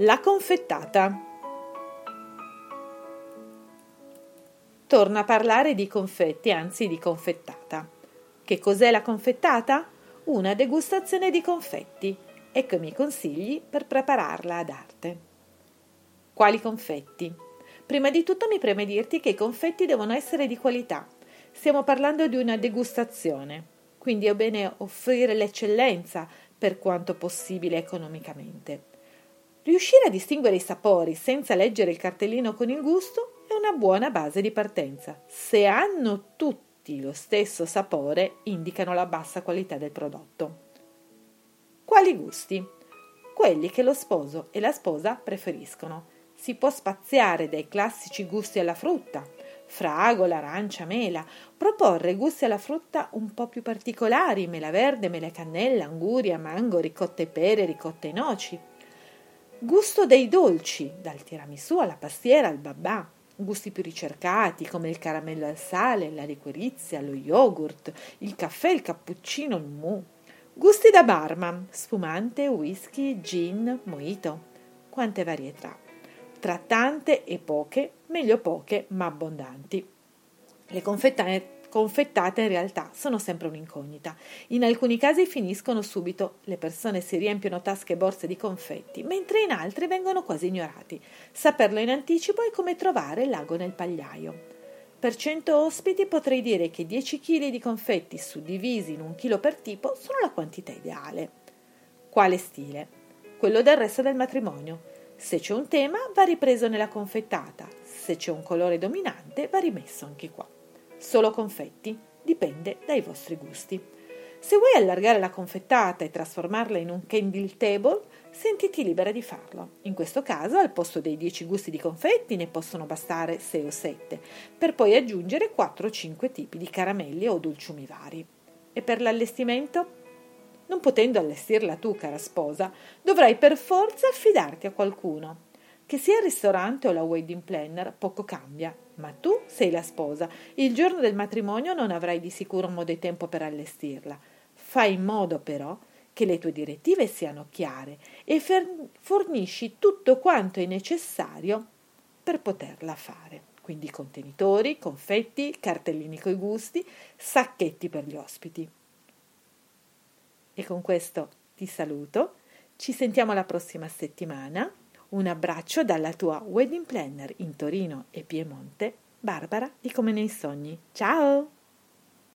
La confettata. Torna a parlare di confetti, anzi di confettata. Che cos'è la confettata? Una degustazione di confetti. Ecco i miei consigli per prepararla ad arte. Quali confetti? Prima di tutto mi preme dirti che i confetti devono essere di qualità. Stiamo parlando di una degustazione, quindi è bene offrire l'eccellenza per quanto possibile economicamente. Riuscire a distinguere i sapori senza leggere il cartellino con il gusto è una buona base di partenza. Se hanno tutti lo stesso sapore, indicano la bassa qualità del prodotto. Quali gusti? Quelli che lo sposo e la sposa preferiscono. Si può spaziare dai classici gusti alla frutta, fragola, arancia, mela, proporre gusti alla frutta un po' più particolari, mela verde, mela cannella, anguria, mango, ricotta e pere, ricotta e noci Gusto dei dolci, dal tiramisù alla pastiera al babà. Gusti più ricercati come il caramello al sale, la liquirizia, lo yogurt, il caffè, il cappuccino, il mu. Gusti da barman, spumante, whisky, gin, mojito. Quante varietà. Tra tante e poche, meglio poche ma abbondanti. Le confettate confettate in realtà sono sempre un'incognita. In alcuni casi finiscono subito, le persone si riempiono tasche e borse di confetti, mentre in altri vengono quasi ignorati. Saperlo in anticipo è come trovare l'ago nel pagliaio. Per 100 ospiti potrei dire che 10 kg di confetti suddivisi in un chilo per tipo sono la quantità ideale. Quale stile? Quello del resto del matrimonio. Se c'è un tema va ripreso nella confettata, se c'è un colore dominante va rimesso anche qua. Solo confetti? Dipende dai vostri gusti. Se vuoi allargare la confettata e trasformarla in un candle table, sentiti libera di farlo. In questo caso, al posto dei 10 gusti di confetti, ne possono bastare 6 o 7, per poi aggiungere 4 o 5 tipi di caramelli o dolciumi vari. E per l'allestimento? Non potendo allestirla tu, cara sposa, dovrai per forza affidarti a qualcuno. Che sia il ristorante o la wedding planner, poco cambia, ma tu sei la sposa. Il giorno del matrimonio non avrai di sicuro modo e tempo per allestirla. Fai in modo però che le tue direttive siano chiare e fornisci tutto quanto è necessario per poterla fare. Quindi contenitori, confetti, cartellini coi gusti, sacchetti per gli ospiti. E con questo ti saluto. Ci sentiamo la prossima settimana. Un abbraccio dalla tua wedding planner in Torino e Piemonte, Barbara di Come nei sogni. Ciao!